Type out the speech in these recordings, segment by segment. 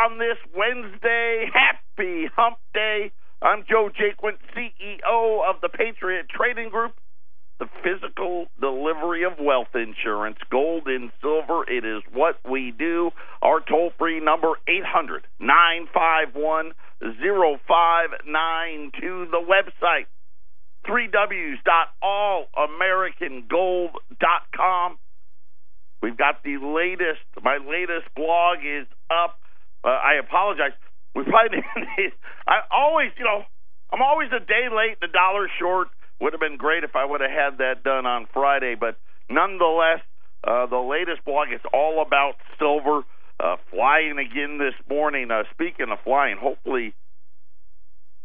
on this Wednesday. Happy Hump Day. I'm Joe Jaquin, CEO of the Patriot Trading Group, the physical delivery of wealth insurance, gold and silver. It is what we do. Our toll free number, 800 951 0592. The website, 3Ws.allamericangold.com. We've got the latest. My latest blog is up. Uh, I apologize. We probably. I always, you know, I'm always a day late, the dollar short. Would have been great if I would have had that done on Friday, but nonetheless, uh, the latest blog is all about silver. Uh, flying again this morning. Uh, speaking of flying, hopefully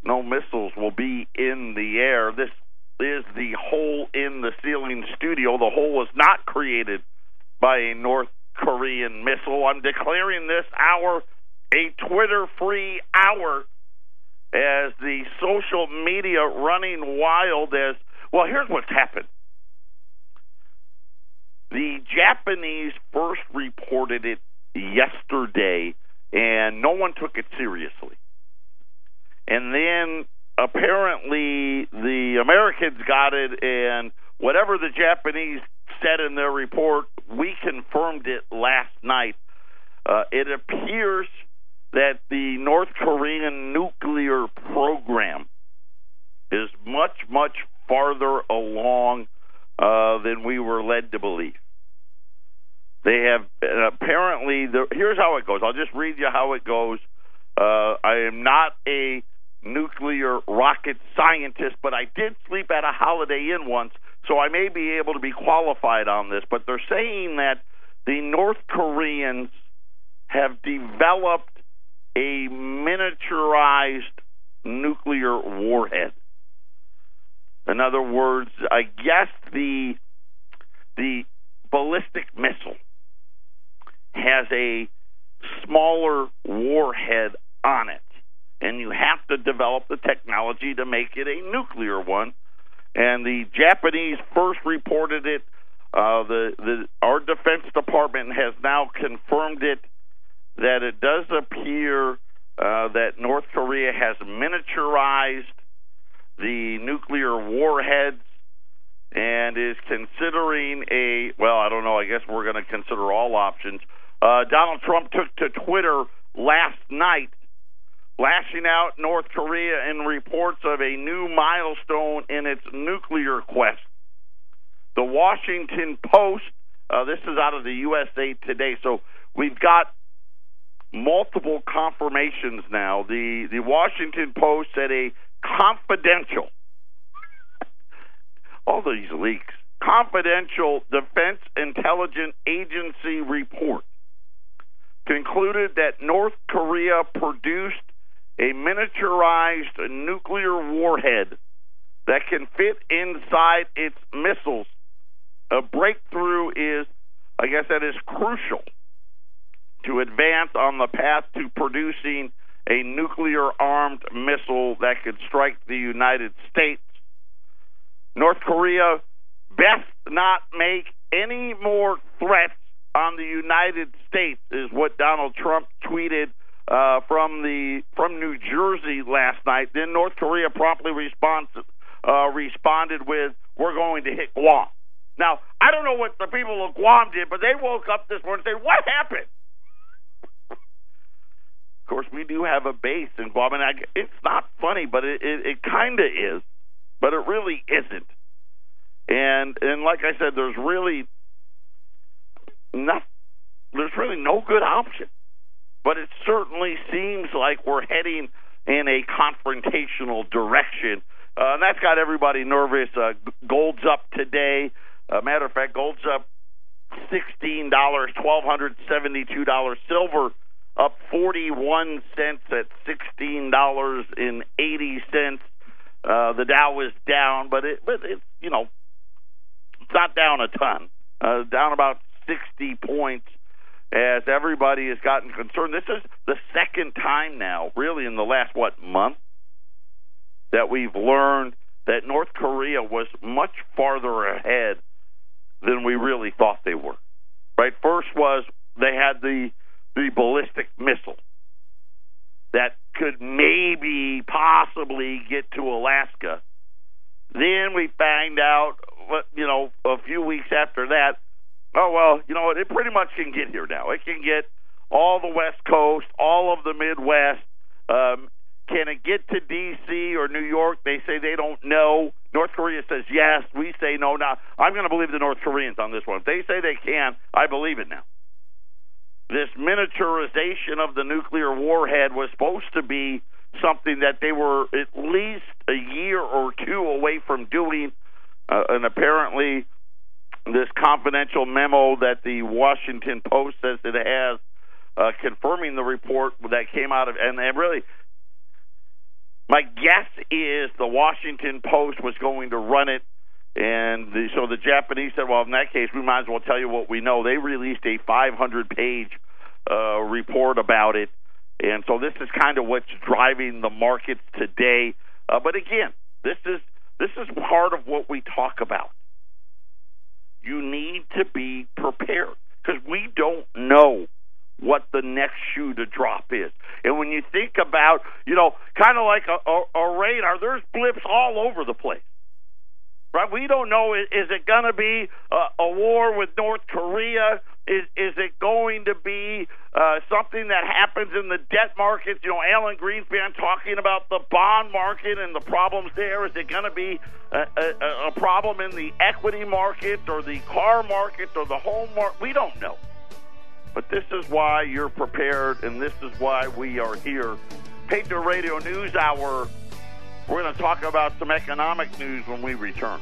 no missiles will be in the air. This is the hole in the ceiling studio. The hole was not created by a North Korean missile. I'm declaring this hour a Twitter free hour as the social media running wild as well here's what's happened. The japanese first reported it yesterday and no one took it seriously. And then apparently the americans got it and whatever the japanese said in their report we confirmed it last night. Uh, it appears that the North Korean nuclear program is much, much farther along uh, than we were led to believe. They have apparently. The, here's how it goes. I'll just read you how it goes. Uh, I am not a nuclear rocket scientist, but I did sleep at a Holiday Inn once, so I may be able to be qualified on this. But they're saying that the North Koreans have developed a miniaturized nuclear warhead. In other words, I guess the the ballistic missile has a smaller warhead on it, and you have to develop the technology to make it a nuclear one. And the Japanese first reported it. Uh, the the our Defense Department has now confirmed it that it does appear uh, that North Korea has miniaturized the nuclear warheads and is considering a well, I don't know. I guess we're going to consider all options. Uh, Donald Trump took to Twitter last night, lashing out North Korea in reports of a new milestone in its nuclear quest. The Washington Post. Uh, this is out of the USA Today. So we've got multiple confirmations now. The the Washington Post said a confidential all these leaks confidential defense intelligence agency report concluded that North Korea produced a miniaturized nuclear warhead that can fit inside its missiles. A breakthrough is I guess that is crucial to advance on the path to producing a nuclear armed missile that could strike the United States. North Korea best not make any more threats on the United States is what Donald Trump tweeted uh, from the from New Jersey last night. Then North Korea promptly responds, uh, responded with, "We're going to hit Guam." Now I don't know what the people of Guam did, but they woke up this morning and said, "What happened?" Of course, we do have a base in Guam, and I, it's not funny, but it, it, it kind of is, but it really isn't. And and like I said, there's really not, there's really no good option. But it certainly seems like we're heading in a confrontational direction. Uh, and that's got everybody nervous. Uh, gold's up today. Uh, matter of fact, gold's up $16, $1,272. Silver up 41 cents at $16.80. Uh, the Dow is down, but it, but it's, you know, it's not down a ton. Uh, down about 60 points as everybody has gotten concerned. This is the second time now, really in the last, what, month, that we've learned that North Korea was much farther ahead than we really thought they were. Right? First was they had the the ballistic missile that could maybe possibly get to Alaska. Then we find out, you know, a few weeks after that, oh well, you know what? It pretty much can get here now. It can get all the West Coast, all of the Midwest. Um, can it get to D.C. or New York? They say they don't know. North Korea says yes. We say no. Now, I'm going to believe the North Koreans on this one. If they say they can, I believe it now. This miniaturization of the nuclear warhead was supposed to be something that they were at least a year or two away from doing. Uh, and apparently, this confidential memo that the Washington Post says it has, uh, confirming the report that came out of, and, and really, my guess is the Washington Post was going to run it, and the, so the Japanese said, "Well, in that case, we might as well tell you what we know." They released a 500-page uh, report about it, and so this is kind of what's driving the markets today. Uh, but again, this is this is part of what we talk about. You need to be prepared because we don't know what the next shoe to drop is. And when you think about, you know, kind of like a, a, a radar, there's blips all over the place. Right? We don't know is, it going to be a, a war with North Korea? Is is it going to be uh, something that happens in the debt markets? You know, Alan Greenspan talking about the bond market and the problems there. Is it going to be a, a, a problem in the equity market or the car market or the home market? We don't know. But this is why you're prepared, and this is why we are here. Patriot Radio News Hour. We're going to talk about some economic news when we return.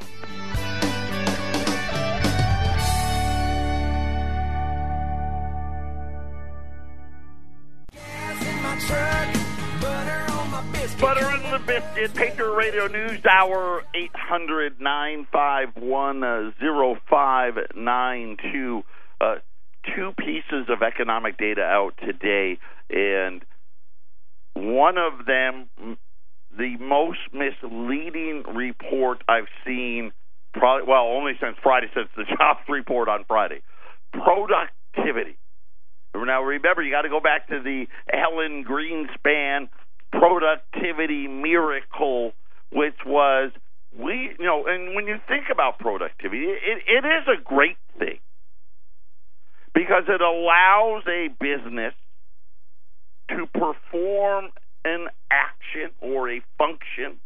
Butter in the biscuit. Patriot Radio News Hour, 800 951 0592. Uh, two pieces of economic data out today, and one of them, the most misleading report I've seen, probably well, only since Friday, since the jobs report on Friday, productivity. Now remember, you got to go back to the Alan Greenspan productivity miracle, which was we, you know, and when you think about productivity, it, it is a great thing because it allows a business to perform an action or a function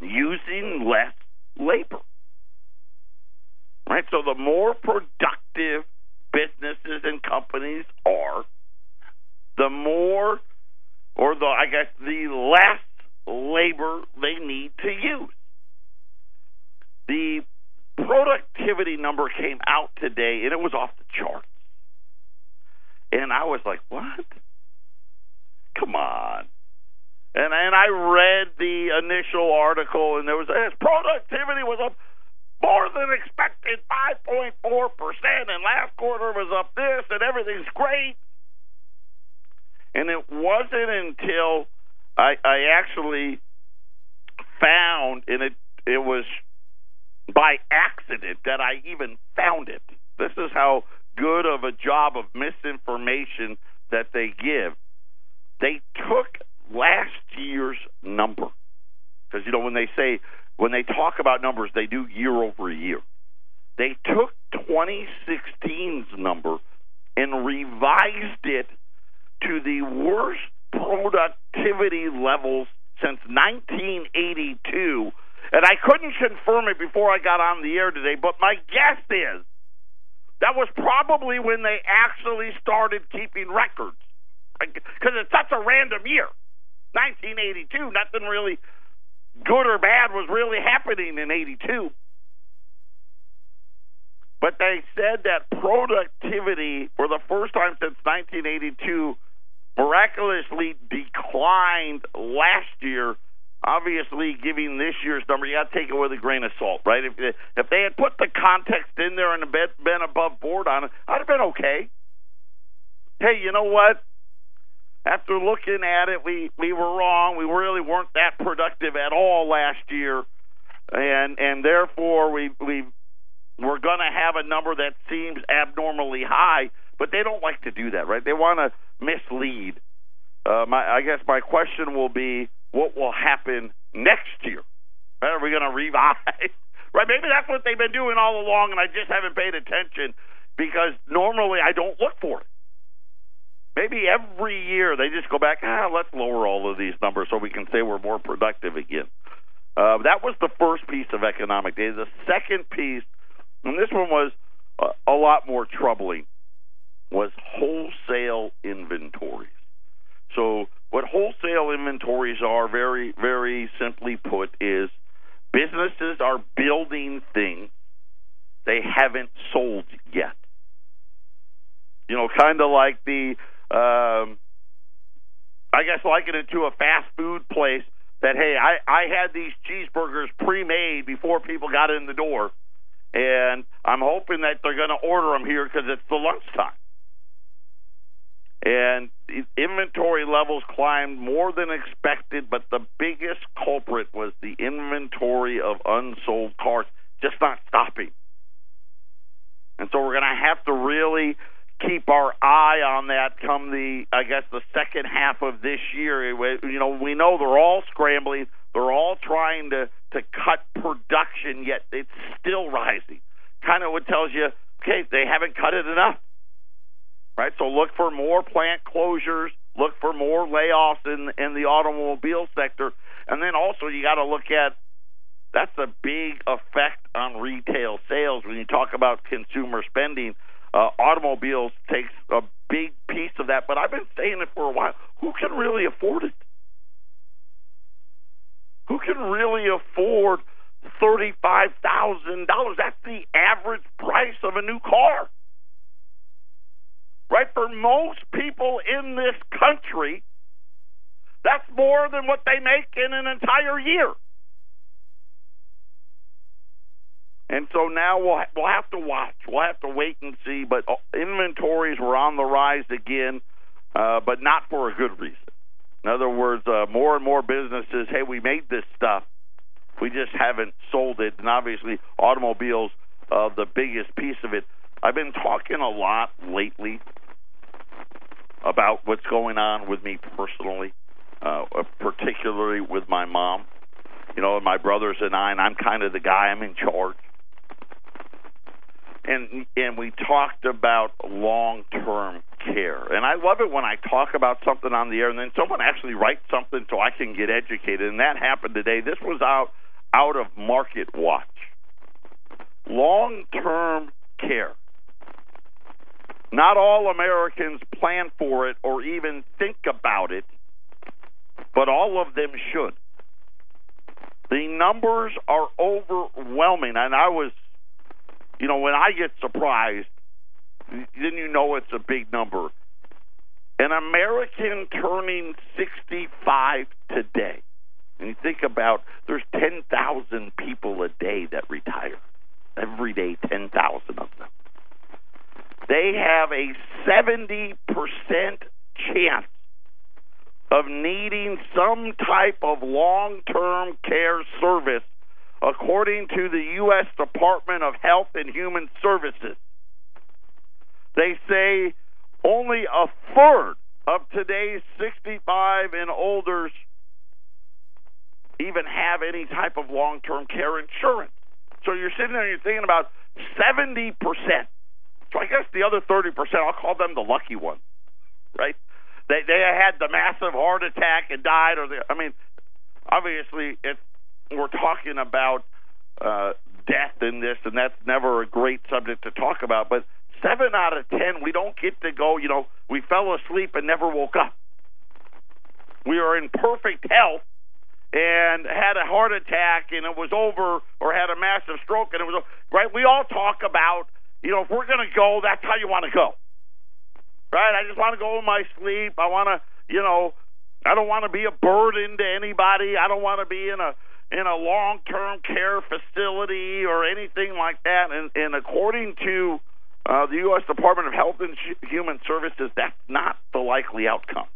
using less labor. Right? So the more productive businesses and companies are, the more or the I guess the less labor they need to use. The productivity number came out today and it was off the charts. And I was like, "What? Come on." And and I read the initial article and there was his productivity was up more than expected 5.4% and last quarter was up this and everything's great. And it wasn't until I I actually found and it it was by accident that I even found it. This is how good of a job of misinformation that they give. They took last year's number because you know when they say when they talk about numbers they do year over year. They took 2016's number and revised it to the worst productivity levels since 1982 and I couldn't confirm it before I got on the air today, but my guess is that was probably when they actually started keeping records. Because it's such a random year. 1982, nothing really good or bad was really happening in 82. But they said that productivity, for the first time since 1982, miraculously declined last year obviously giving this year's number, you got to take it with a grain of salt, right? If if they had put the context in there and been above board on it, I'd have been okay. Hey, you know what? After looking at it, we we were wrong. We really weren't that productive at all last year, and and therefore we we we're going to have a number that seems abnormally high, but they don't like to do that, right? They want to mislead. Uh, my, I guess my question will be, what will happen next year? Are we going to revise? right? Maybe that's what they've been doing all along, and I just haven't paid attention because normally I don't look for it. Maybe every year they just go back, ah, let's lower all of these numbers so we can say we're more productive again. Uh, that was the first piece of economic data. The second piece, and this one was a, a lot more troubling, was wholesale inventories. So, what wholesale inventories are, very, very simply put, is businesses are building things they haven't sold yet. You know, kind of like the, um, I guess, liken it to a fast food place that hey, I I had these cheeseburgers pre-made before people got in the door, and I'm hoping that they're going to order them here because it's the lunchtime. And inventory levels climbed more than expected, but the biggest culprit was the inventory of unsold cars just not stopping. And so we're going to have to really keep our eye on that come the I guess the second half of this year. You know, we know they're all scrambling, they're all trying to to cut production, yet it's still rising. Kind of what tells you, okay, they haven't cut it enough. Right? So look for more plant closures, look for more layoffs in in the automobile sector, and then also you got to look at that's a big effect on retail sales when you talk about consumer spending uh, automobiles takes a big piece of that, but I've been saying it for a while. Who can really afford it? Who can really afford thirty-five thousand dollars? That's the average price of a new car, right? For most people in this country, that's more than what they make in an entire year. And so now we'll we'll have to watch. We'll have to wait and see. But uh, inventories were on the rise again, uh, but not for a good reason. In other words, uh, more and more businesses, hey, we made this stuff, we just haven't sold it. And obviously, automobiles, uh, the biggest piece of it. I've been talking a lot lately about what's going on with me personally, uh, particularly with my mom. You know, and my brothers and I, and I'm kind of the guy. I'm in charge and and we talked about long term care. And I love it when I talk about something on the air and then someone actually writes something so I can get educated. And that happened today. This was out out of Market Watch. Long term care. Not all Americans plan for it or even think about it, but all of them should. The numbers are overwhelming, and I was you know, when I get surprised, then you know it's a big number. An American turning 65 today, and you think about there's 10,000 people a day that retire. Every day, 10,000 of them. They have a 70% chance of needing some type of long term care service according to the U.S. Department of Health and Human Services. They say only a third of today's 65 and olders even have any type of long term care insurance. So you're sitting there and you're thinking about 70%. So I guess the other 30%, I'll call them the lucky ones, right? They they had the massive heart attack and died, or the, I mean, obviously it's we're talking about uh, death in this, and that's never a great subject to talk about. But seven out of ten, we don't get to go. You know, we fell asleep and never woke up. We are in perfect health and had a heart attack and it was over, or had a massive stroke and it was right. We all talk about, you know, if we're going to go, that's how you want to go, right? I just want to go in my sleep. I want to, you know, I don't want to be a burden to anybody. I don't want to be in a in a long term care facility or anything like that. And, and according to uh, the U.S. Department of Health and Human Services, that's not the likely outcome.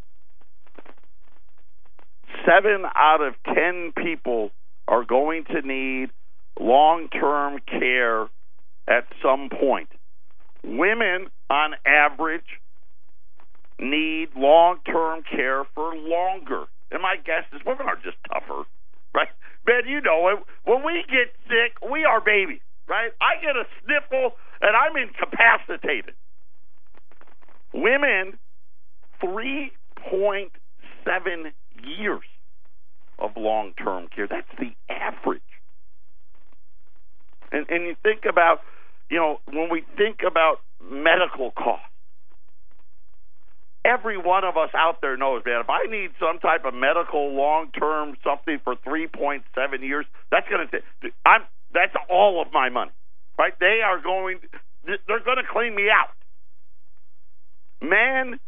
Seven out of ten people are going to need long term care at some point. Women, on average, need long term care for longer. And my guess is women are just tougher, right? Ben, you know it. When we get sick, we are babies, right? I get a sniffle and I'm incapacitated. Women, 3.7 years of long term care. That's the average. And, and you think about, you know, when we think about medical costs, every one of us out there knows, man, if I need some type of medical long term something for 3.7 years, that's going to, I'm, that's all of my money, right? They are going, they're going to clean me out. Man,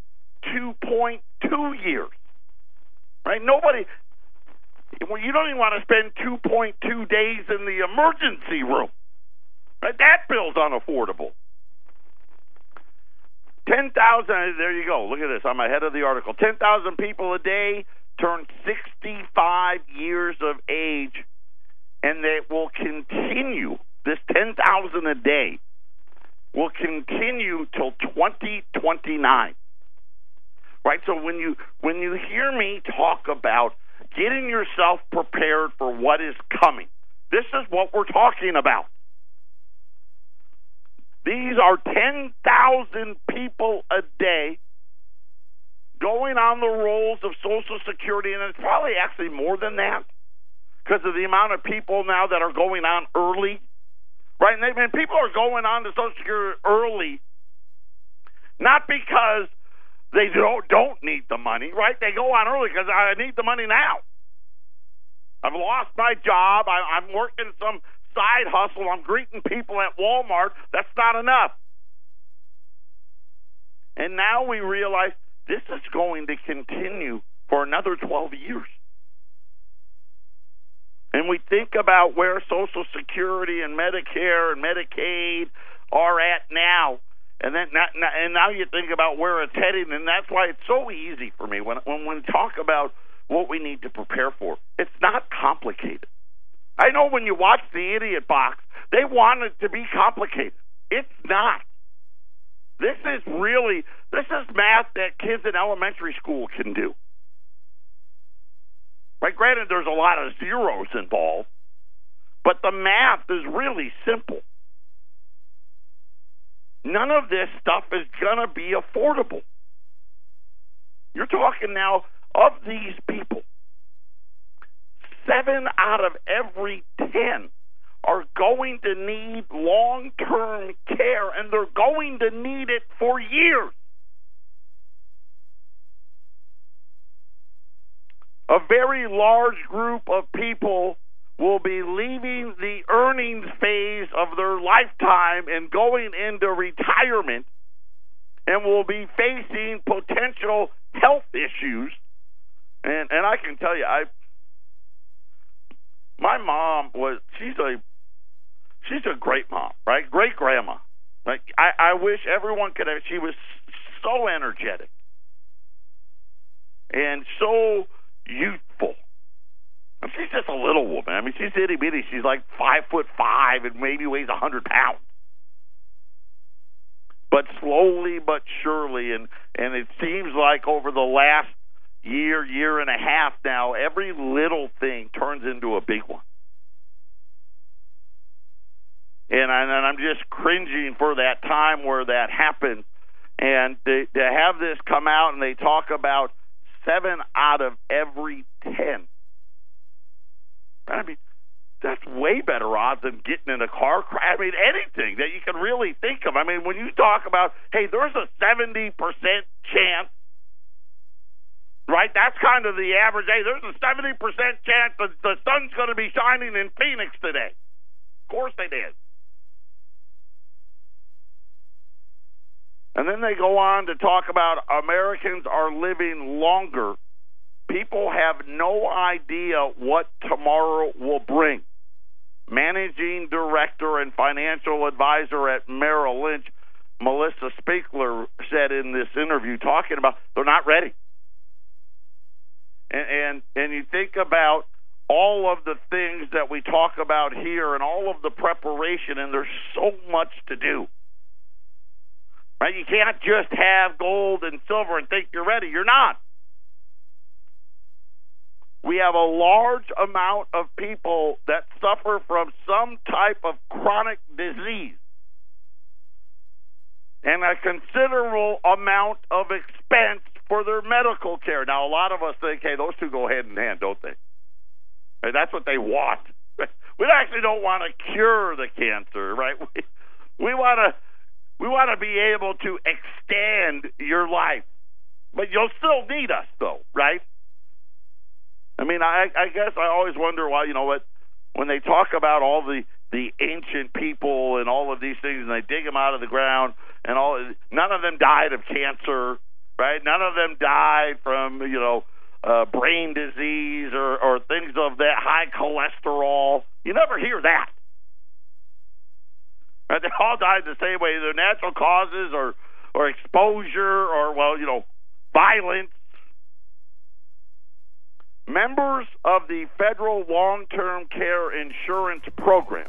2.2 years, right? Nobody, well, you don't even want to spend 2.2 days in the emergency room. Right? That bill's unaffordable. 10,000, there you go. Look at this. I'm ahead of the article. 10,000 people a day turn 65 years of age, and they will continue. This 10,000 a day will continue till 2029. Right? So when you when you hear me talk about getting yourself prepared for what is coming, this is what we're talking about. These are 10,000 people a day going on the rolls of Social Security, and it's probably actually more than that because of the amount of people now that are going on early. Right? And, they, and people are going on to Social Security early not because they don't don't need the money, right? They go on early because I need the money now. I've lost my job. I, I'm working some side hustle. I'm greeting people at Walmart. That's not enough. And now we realize this is going to continue for another 12 years. And we think about where Social Security and Medicare and Medicaid are at now. And then, and now you think about where it's heading, and that's why it's so easy for me when when we talk about what we need to prepare for. It's not complicated. I know when you watch the idiot box, they want it to be complicated. It's not. This is really this is math that kids in elementary school can do. Right? Granted, there's a lot of zeros involved, but the math is really simple. None of this stuff is to be affordable. You're talking now of these people seven out of every ten are going to need long term care, and they're going to need it for years. A very large group of people will be leaving the earnings phase of their lifetime and going into retirement and will be facing potential health issues. And and I can tell you, I my mom was she's a she's a great mom, right? Great grandma. Like I, I wish everyone could have she was so energetic and so youthful. And she's just a little woman. I mean she's itty bitty. She's like five foot five and maybe weighs a hundred pounds. But slowly but surely and and it seems like over the last year, year and a half now, every little thing turns into a big one. And, I, and I'm just cringing for that time where that happened. And to, to have this come out and they talk about seven out of every ten. I mean, that's way better odds than getting in a car crash. I mean, anything that you can really think of. I mean, when you talk about, hey, there's a 70% chance right? That's kind of the average. Hey, there's a 70% chance that the sun's going to be shining in Phoenix today. Of course it is. And then they go on to talk about Americans are living longer. People have no idea what tomorrow will bring. Managing director and financial advisor at Merrill Lynch, Melissa Spiegler, said in this interview, talking about they're not ready and and, and you think about all of the things that we talk about here and all of the preparation, and there's so much to do. Right? You can't just have gold and silver and think you're ready. You're not. We have a large amount of people that suffer from some type of chronic disease and a considerable amount of expense for their medical care. Now, a lot of us think, hey, those two go hand in hand, don't they? That's what they want. We actually don't want to cure the cancer, right? We, we want to we want to be able to extend your life, but you'll still need us, though, right? I mean, I, I guess I always wonder why you know what when they talk about all the the ancient people and all of these things, and they dig them out of the ground, and all none of them died of cancer, right? None of them died from you know uh, brain disease or or things of that high cholesterol. You never hear that. Right? They all died the same way, either natural causes or or exposure or well, you know, violence members of the federal long term care insurance program.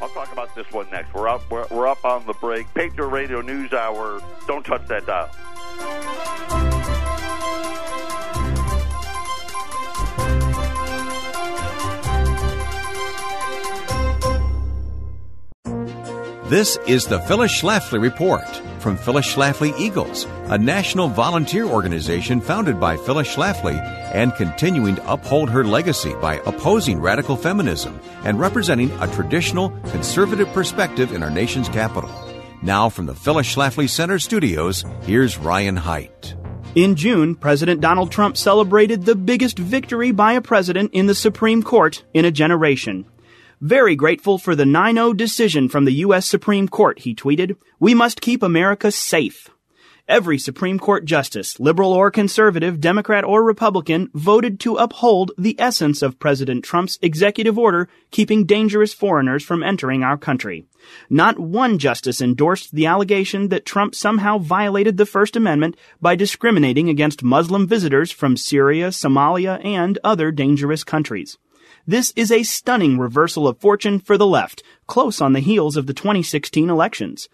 I'll talk about this one next. We're up. We're, we're up on the break. Patriot Radio News Hour. Don't touch that dial. This is the Phyllis Schlafly Report from Phyllis Schlafly Eagles, a national volunteer organization founded by Phyllis Schlafly and continuing to uphold her legacy by opposing radical feminism and representing a traditional conservative perspective in our nation's capital. Now from the Phyllis Schlafly Center studios, here's Ryan Haidt. In June, President Donald Trump celebrated the biggest victory by a president in the Supreme Court in a generation. Very grateful for the 9 0 decision from the U.S. Supreme Court, he tweeted. We must keep America safe. Every Supreme Court justice, liberal or conservative, Democrat or Republican, voted to uphold the essence of President Trump's executive order keeping dangerous foreigners from entering our country. Not one justice endorsed the allegation that Trump somehow violated the First Amendment by discriminating against Muslim visitors from Syria, Somalia, and other dangerous countries. This is a stunning reversal of fortune for the left, close on the heels of the 2016 elections.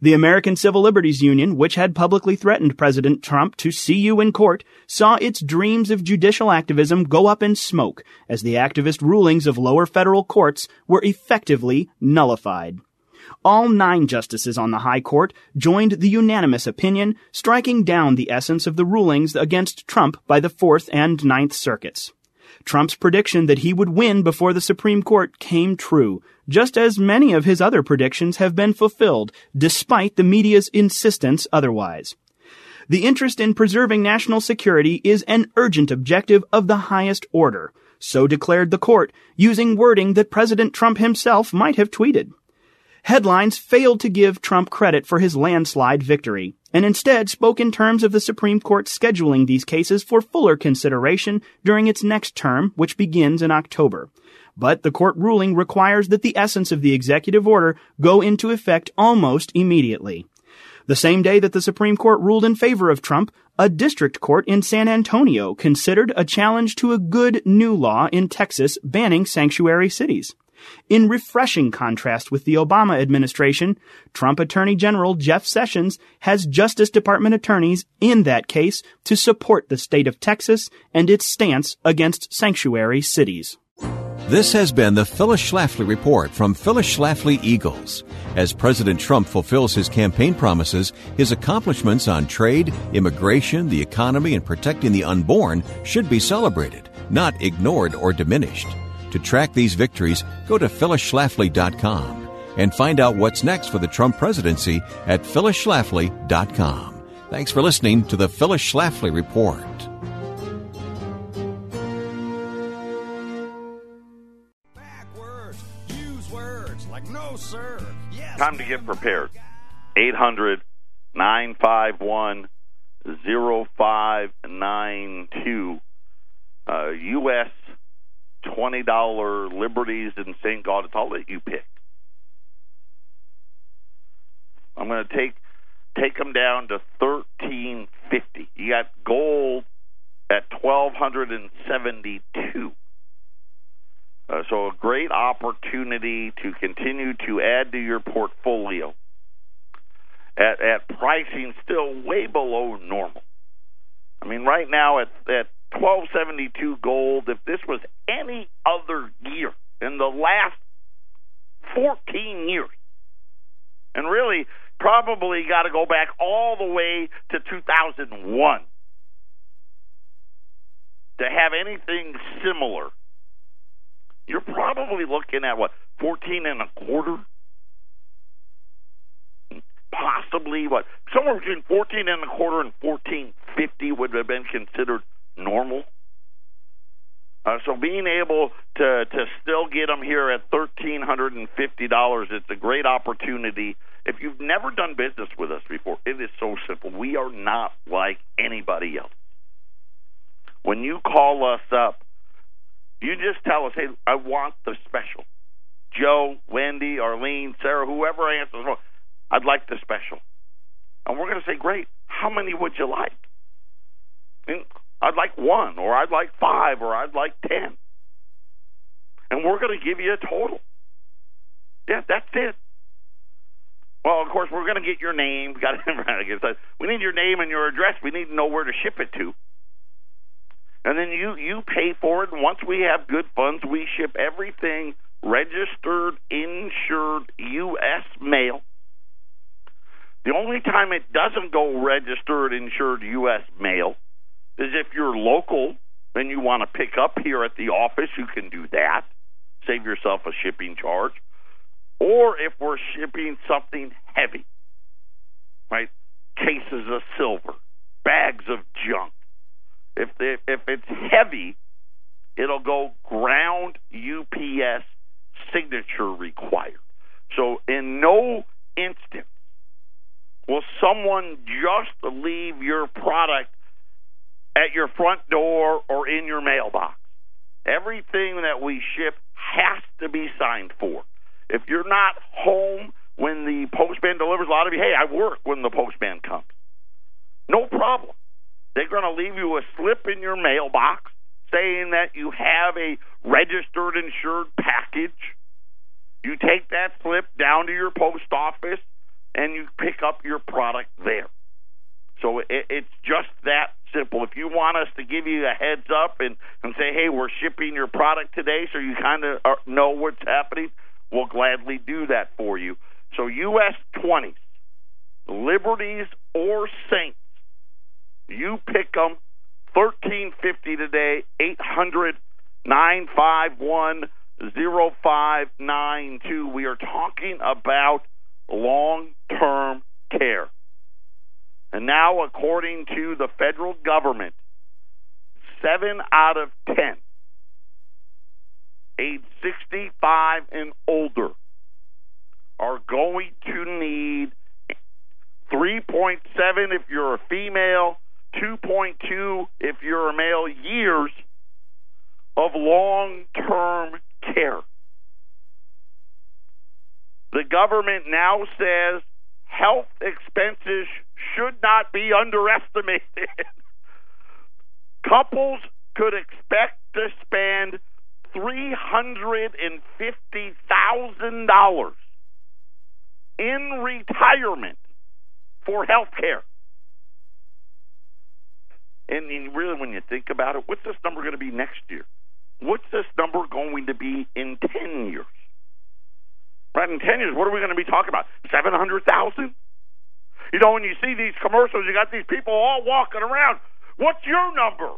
The American Civil Liberties Union, which had publicly threatened President Trump to see you in court, saw its dreams of judicial activism go up in smoke as the activist rulings of lower federal courts were effectively nullified. All nine justices on the High Court joined the unanimous opinion, striking down the essence of the rulings against Trump by the Fourth and Ninth Circuits. Trump's prediction that he would win before the Supreme Court came true, just as many of his other predictions have been fulfilled, despite the media's insistence otherwise. The interest in preserving national security is an urgent objective of the highest order, so declared the court, using wording that President Trump himself might have tweeted. Headlines failed to give Trump credit for his landslide victory and instead spoke in terms of the Supreme Court scheduling these cases for fuller consideration during its next term, which begins in October. But the court ruling requires that the essence of the executive order go into effect almost immediately. The same day that the Supreme Court ruled in favor of Trump, a district court in San Antonio considered a challenge to a good new law in Texas banning sanctuary cities. In refreshing contrast with the Obama administration, Trump Attorney General Jeff Sessions has Justice Department attorneys in that case to support the state of Texas and its stance against sanctuary cities. This has been the Phyllis Schlafly Report from Phyllis Schlafly Eagles. As President Trump fulfills his campaign promises, his accomplishments on trade, immigration, the economy, and protecting the unborn should be celebrated, not ignored or diminished. To track these victories, go to phyllisschlafly.com and find out what's next for the Trump presidency at phyllisschlafly.com. Thanks for listening to the Phyllis Schlafly Report. Time to get prepared. 800 951 0592. U.S. Uh, twenty dollar liberties in St. Gaudens. I'll let you pick. I'm going to take take them down to thirteen fifty. You got gold at 1272 uh, so a great opportunity to continue to add to your portfolio at, at pricing still way below normal. I mean, right now at at 1272 gold, if this was any other year in the last 14 years, and really probably got to go back all the way to 2001 to have anything similar. You're probably looking at what fourteen and a quarter, possibly what somewhere between fourteen and a quarter and fourteen fifty would have been considered normal. Uh, so being able to to still get them here at thirteen hundred and fifty dollars, it's a great opportunity. If you've never done business with us before, it is so simple. We are not like anybody else. When you call us up, you just tell us, hey, I want the special. Joe, Wendy, Arlene, Sarah, whoever answers I'd like the special. And we're going to say, great. How many would you like? I'd like one, or I'd like five, or I'd like ten. And we're going to give you a total. Yeah, that's it. Well, of course, we're going to get your name. Got. We need your name and your address. We need to know where to ship it to and then you you pay for it. And once we have good funds, we ship everything registered, insured U.S. mail. The only time it doesn't go registered, insured U.S. mail is if you're local and you want to pick up here at the office. You can do that. Save yourself a shipping charge. Or if we're shipping something heavy, right? Cases of silver, bags of junk if if, if it's heavy, it'll go ground UPS signature required. So in no instance will someone just leave your product at your front door or in your mailbox. Everything that we ship has to be signed for. If you're not home when the postman delivers, a lot of you, hey, I work when the postman comes. No problem. They're going to leave you a slip in your mailbox saying that you have a registered insured package. You take that slip down to your post office and you pick up your product there. So it, it's just that simple. If you want us to give you a heads up and, and say, hey, we're shipping your product today so you kind of uh, know what's happening, we'll gladly do that for you. So US 20s, Liberties or Saints you pick them. Thirteen fifty today. Eight hundred nine five one zero five nine two. We are talking about long term care. And now, according to the federal government, seven out of ten age 65 and older are going to need 3.7 if you're a female, 2.2 if you're a male years of long term care. The government now says health expenses should not be underestimated. Couples could expect to spend $350,000 in retirement for health care. And, really, when you think about it, what's this number going to be next year? What's this number going to be in 10 years? Right, in 10 years, what are we going to be talking about? 700,000? You know, when you see these commercials, you got these people all walking around. What's your number?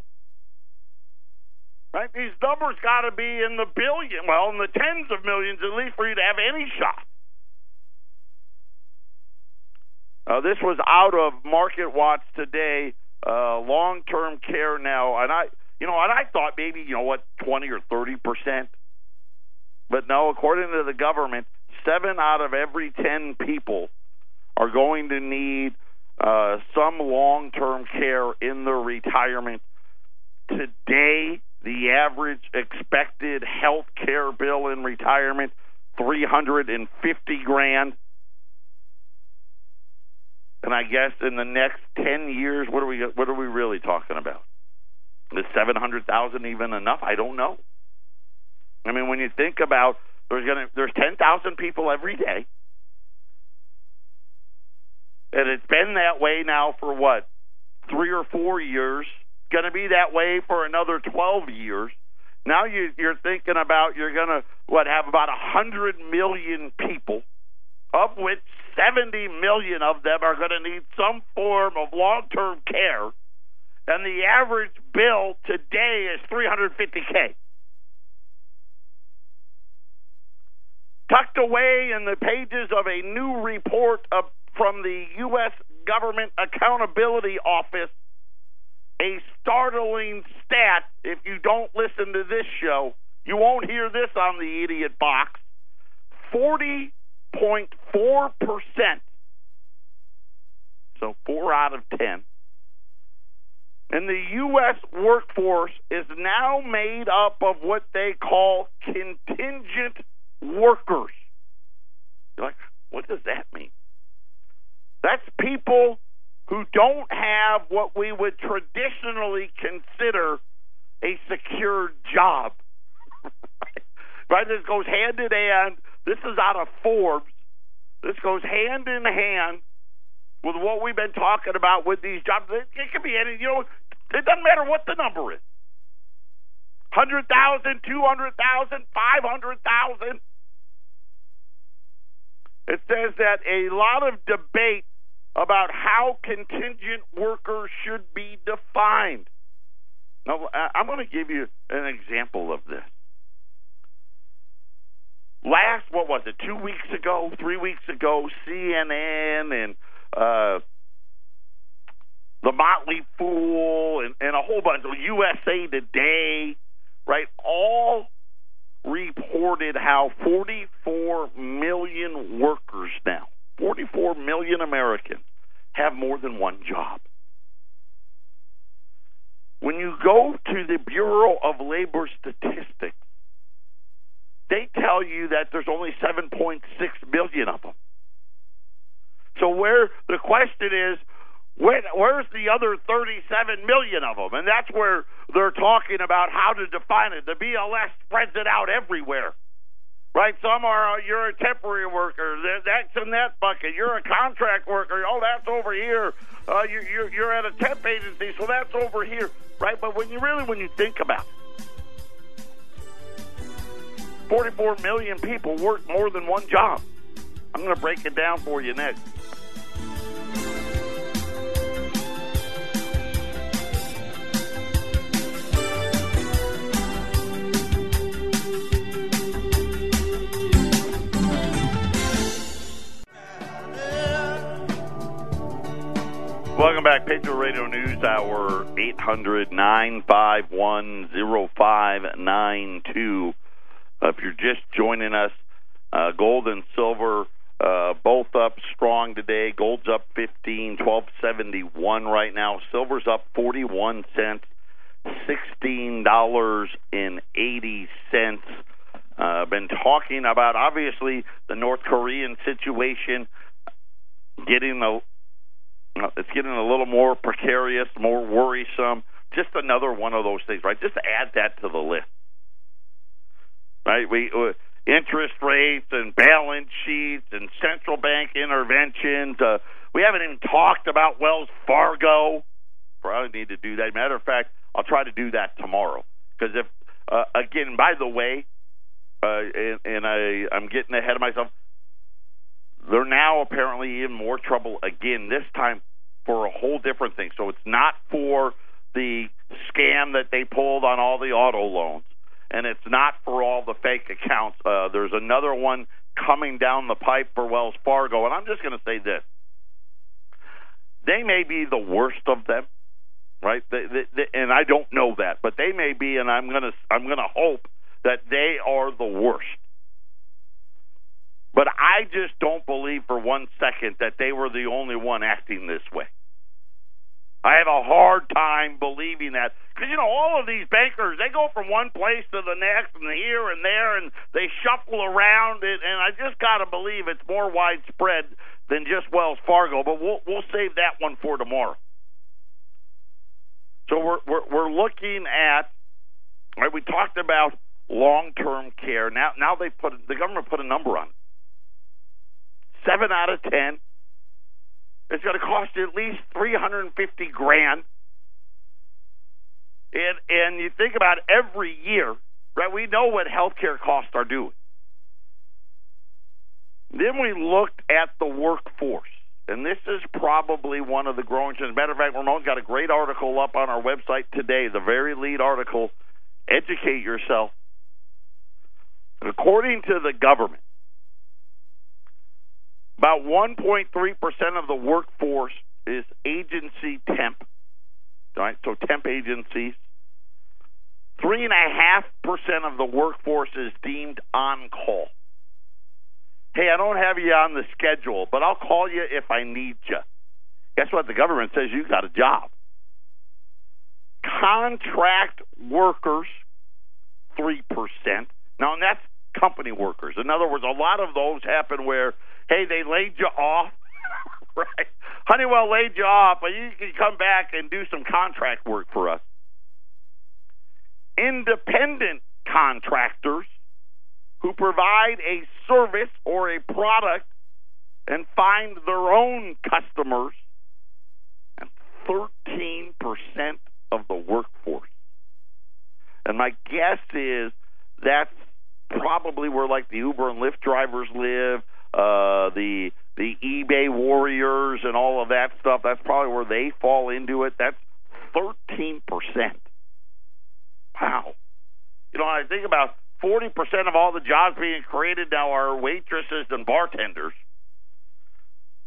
Right? These numbers got to be in the billion, well, in the tens of millions at least for you to have any shot. Uh, this was out of Market Watch today uh, long term care now, and I, you know, and I thought maybe you know what, twenty or thirty percent, but no. According to the government, seven out of every ten people are going to need uh, some long term care in their retirement. Today, the average expected health care bill in retirement three hundred and fifty grand. And I guess in the next ten years, what are we what are we really talking about? Is 700,000 even enough? I don't know. I mean, when you think about there's to there's 10,000 people every day. And it's been that way now for what? 3 or 4 years. Going to be that way for another 12 years. Now you, you're thinking about you're going to what have about 100 million people of which 70 million of them are going to need some form of long-term care and the average bill today is 350k. Tucked away in the pages of a new report of, from the U.S. Government Accountability Office, a startling stat. If you don't listen to this show, you won't hear this on the idiot box. 40.4%. So 4 out of 10 and the U.S. workforce is now made up of what they call contingent workers. You're like, what does that mean? That's people who don't have what we would traditionally consider a secure job. right? This goes hand in hand. This is out of Forbes. This goes hand in hand with what we've been talking about with these jobs. It, it could be any, you know, it doesn't matter what the number is 100,000, 200,000, 500,000. It says that a lot of debate about how contingent workers should be defined. Now, I'm going to give you an example of this. Last, what was it, two weeks ago, three weeks ago, CNN and uh, the Motley Fool, and, and a whole bunch of USA Today, right? All reported how 44 million workers now, 44 million Americans, have more than one job. When you go to the Bureau of Labor Statistics, they tell you that there's only 7.6 million of them. So where the question is, where, where's the other 37 million of them? And that's where they're talking about how to define it. The BLS spreads it out everywhere. Right? Some are, uh, you're a temporary worker. That's in that bucket. You're a contract worker. Oh, that's over here. Uh, you, you're, you're at a temp agency, so that's over here. Right? But when you really, when you think about it, 44 million people work more than one job. I'm going to break it down for you next. Welcome back, Patriot Radio News Hour, 800 951 0592. If you're just joining us, uh, gold and silver uh, both up strong today. Gold's up 15, 1271 right now. Silver's up 41 cents, $16.80. Uh, been talking about, obviously, the North Korean situation getting uh, it's getting a little more precarious, more worrisome. Just another one of those things, right? Just add that to the list, right? We uh, interest rates and balance sheets and central bank interventions. Uh, we haven't even talked about Wells Fargo. Probably need to do that. Matter of fact, I'll try to do that tomorrow because if uh, again, by the way, uh, and, and I I'm getting ahead of myself. They're now apparently in more trouble again, this time for a whole different thing. So it's not for the scam that they pulled on all the auto loans, and it's not for all the fake accounts. Uh, there's another one coming down the pipe for Wells Fargo, and I'm just going to say this. They may be the worst of them, right? They, they, they, and I don't know that, but they may be, and I'm to I'm to hope that they are the worst. But I just don't believe for one second that they were the only one acting this way. I have a hard time believing that because you know all of these bankers they go from one place to the next and here and there and they shuffle around it and I just got to believe it's more widespread than just Wells Fargo but we'll we'll save that one for tomorrow. So we're we're, we're looking at. Right, we talked about long-term care. Now now they put the government put a number on it. Seven out of ten. It's going to cost you at least three hundred and fifty grand. And and you think about every year, right? We know what healthcare costs are doing. Then we looked at the workforce. And this is probably one of the growing trends. Matter of fact, Ramon's got a great article up on our website today, the very lead article, Educate Yourself. According to the government, about 1.3% of the workforce is agency temp. Right? So temp agencies. 3.5% of the workforce is deemed on call hey, I don't have you on the schedule, but I'll call you if I need you. Guess what? The government says you got a job. Contract workers, 3%. Now, and that's company workers. In other words, a lot of those happen where, hey, they laid you off, right? Honeywell laid you off, but you can come back and do some contract work for us. Independent contractors, who provide a service or a product and find their own customers, and 13% of the workforce. And my guess is that's probably where like the Uber and Lyft drivers live, uh, the the eBay warriors and all of that stuff. That's probably where they fall into it. That's 13%. Wow. You know, I think about 40% of all the jobs being created now are waitresses and bartenders.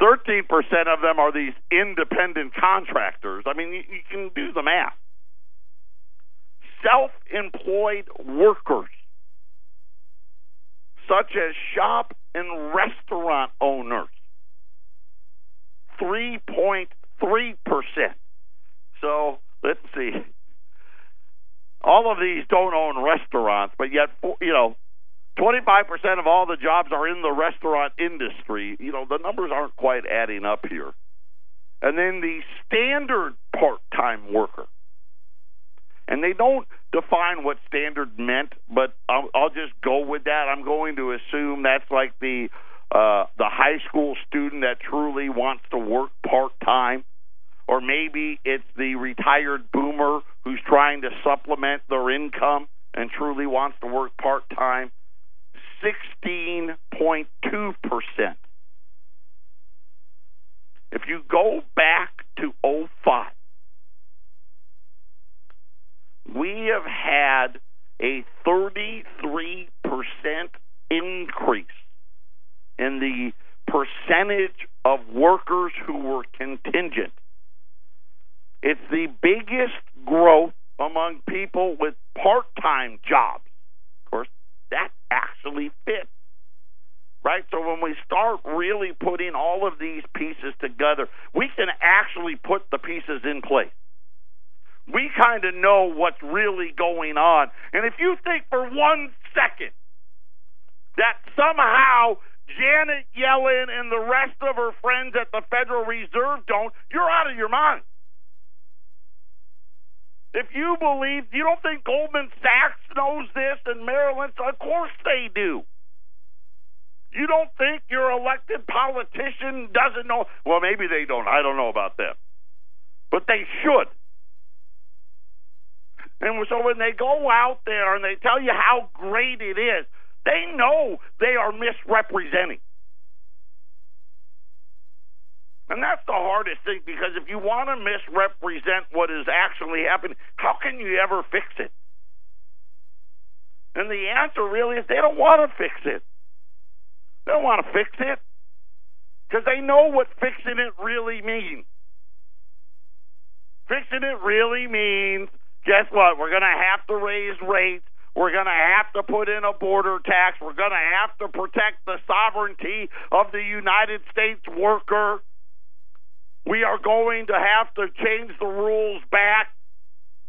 13% of them are these independent contractors. I mean, you, you can do the math. Self employed workers, such as shop and restaurant owners, 3.3%. So let's see all of these don't own restaurants, but yet, you know, 25% of all the jobs are in the restaurant industry. You know, the numbers aren't quite adding up here. And then the standard part time worker. And they don't define what standard meant, but I'll, I'll just go with that. I'm going to assume that's like the uh, the high school student that truly wants to work part time or maybe it's the retired boomer who's trying to supplement their income and truly wants to work part time. 16.2%. If you go back to 05, we have had a 33% increase in the percentage of workers who were contingent it's the biggest growth among people with part time jobs. Of course, that actually fits. Right? So when we start really putting all of these pieces together, we can actually put the pieces in place. We kind of know what's really going on. And if you think for one second that somehow Janet Yellen and the rest of her friends at the Federal Reserve don't, you're out of your mind. If you believe, you don't think Goldman Sachs knows this and Lynch? Of course they do. You don't think your elected politician doesn't know? Well, maybe they don't. I don't know about them. But they should. And so when they go out there and they tell you how great it is, they know they are misrepresenting. And that's the hardest thing because if you want to misrepresent what is actually happening, how can you ever fix it? And the answer really is they don't want to fix it. They don't want to fix it because they know what fixing it really means. Fixing it really means guess what? We're going to have to raise rates. We're going to have to put in a border tax. We're going to have to protect the sovereignty of the United States worker. We are going to have to change the rules back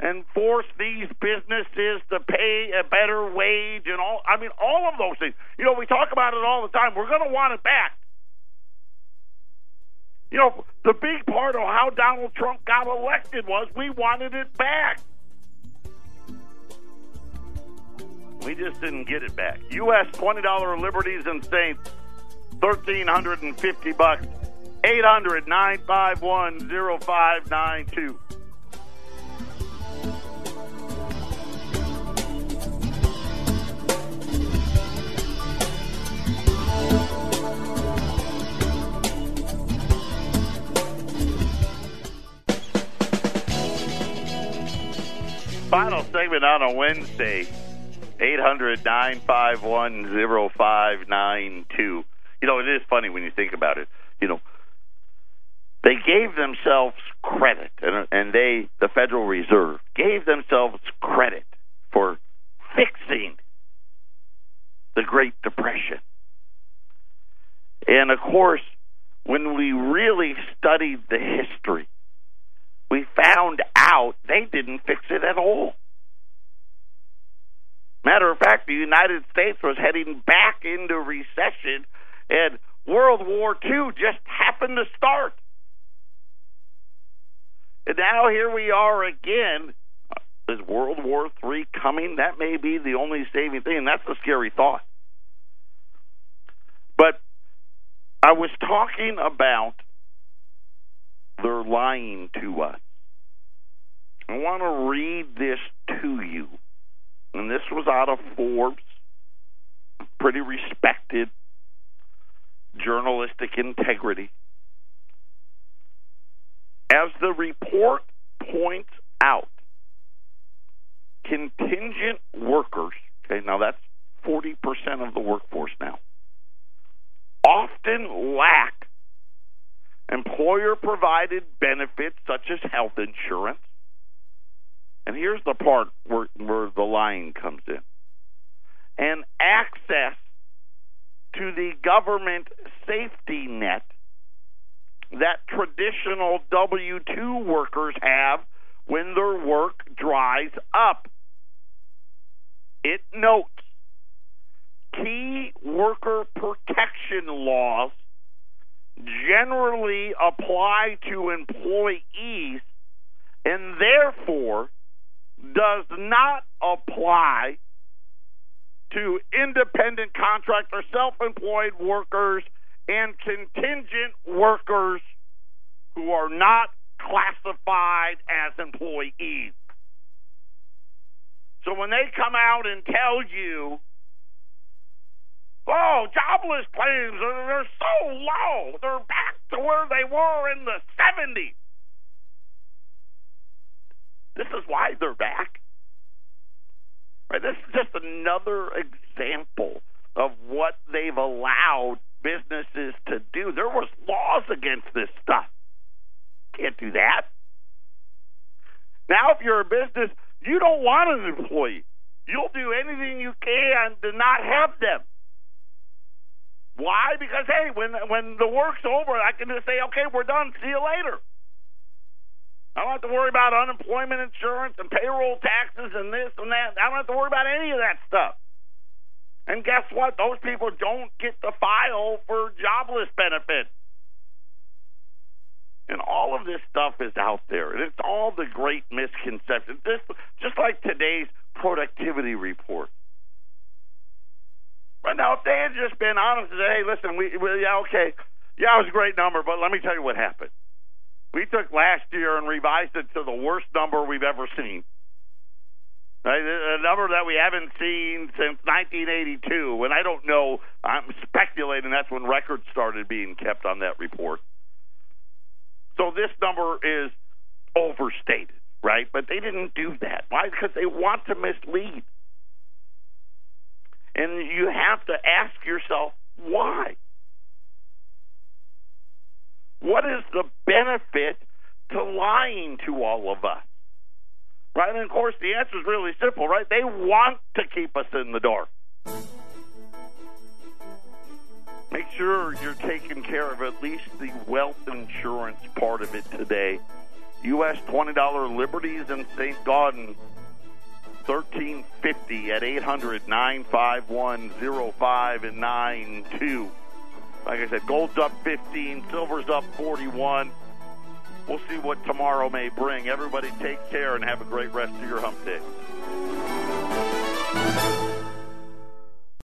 and force these businesses to pay a better wage and all I mean all of those things. You know, we talk about it all the time. We're going to want it back. You know, the big part of how Donald Trump got elected was we wanted it back. We just didn't get it back. U.S. twenty dollar Liberties and Saints, thirteen hundred and fifty bucks. 800 951 0592. Final segment on a Wednesday. 800 951 0592. You know, it is funny when you think about it. You know, they gave themselves credit, and, and they, the Federal Reserve, gave themselves credit for fixing the Great Depression. And of course, when we really studied the history, we found out they didn't fix it at all. Matter of fact, the United States was heading back into recession, and World War II just happened to start. And now here we are again. Is World War III coming? That may be the only saving thing, and that's a scary thought. But I was talking about they're lying to us. I want to read this to you. And this was out of Forbes, pretty respected journalistic integrity. As the report points out, contingent workers, okay, now that's 40% of the workforce now, often lack employer provided benefits such as health insurance. And here's the part where, where the lying comes in and access to the government safety net that traditional W 2 workers have when their work dries up. It notes key worker protection laws generally apply to employees and therefore does not apply to independent contractor, self employed workers, and contingent workers who are not classified as employees. So when they come out and tell you, oh, jobless claims are they're so low, they're back to where they were in the 70s. This is why they're back. Right? This is just another example of what they've allowed businesses to do. There was laws against this stuff. Can't do that. Now, if you're a business, you don't want an employee. You'll do anything you can to not have them. Why? Because hey, when when the work's over, I can just say, okay, we're done. See you later. I don't have to worry about unemployment insurance and payroll taxes and this and that. I don't have to worry about any of that stuff. And guess what? Those people don't get to file for jobless benefits. And all of this stuff is out there. And it's all the great misconceptions. This, just like today's productivity report. But now, if they had just been honest and said, hey, listen, we, we yeah, okay, yeah, it was a great number, but let me tell you what happened. We took last year and revised it to the worst number we've ever seen. A number that we haven't seen since 1982, and I don't know. I'm speculating that's when records started being kept on that report. So this number is overstated, right? But they didn't do that. Why? Because they want to mislead. And you have to ask yourself, why? What is the benefit to lying to all of us? Right? And of course, the answer is really simple, right? They want to keep us in the dark. Make sure you're taking care of at least the wealth insurance part of it today. U.S. $20 Liberties in St. Gaudens, 1350 at 800 951 05 and 92. Like I said, gold's up 15, silver's up 41. we'll see what tomorrow may bring. Everybody take care and have a great rest of your hump day.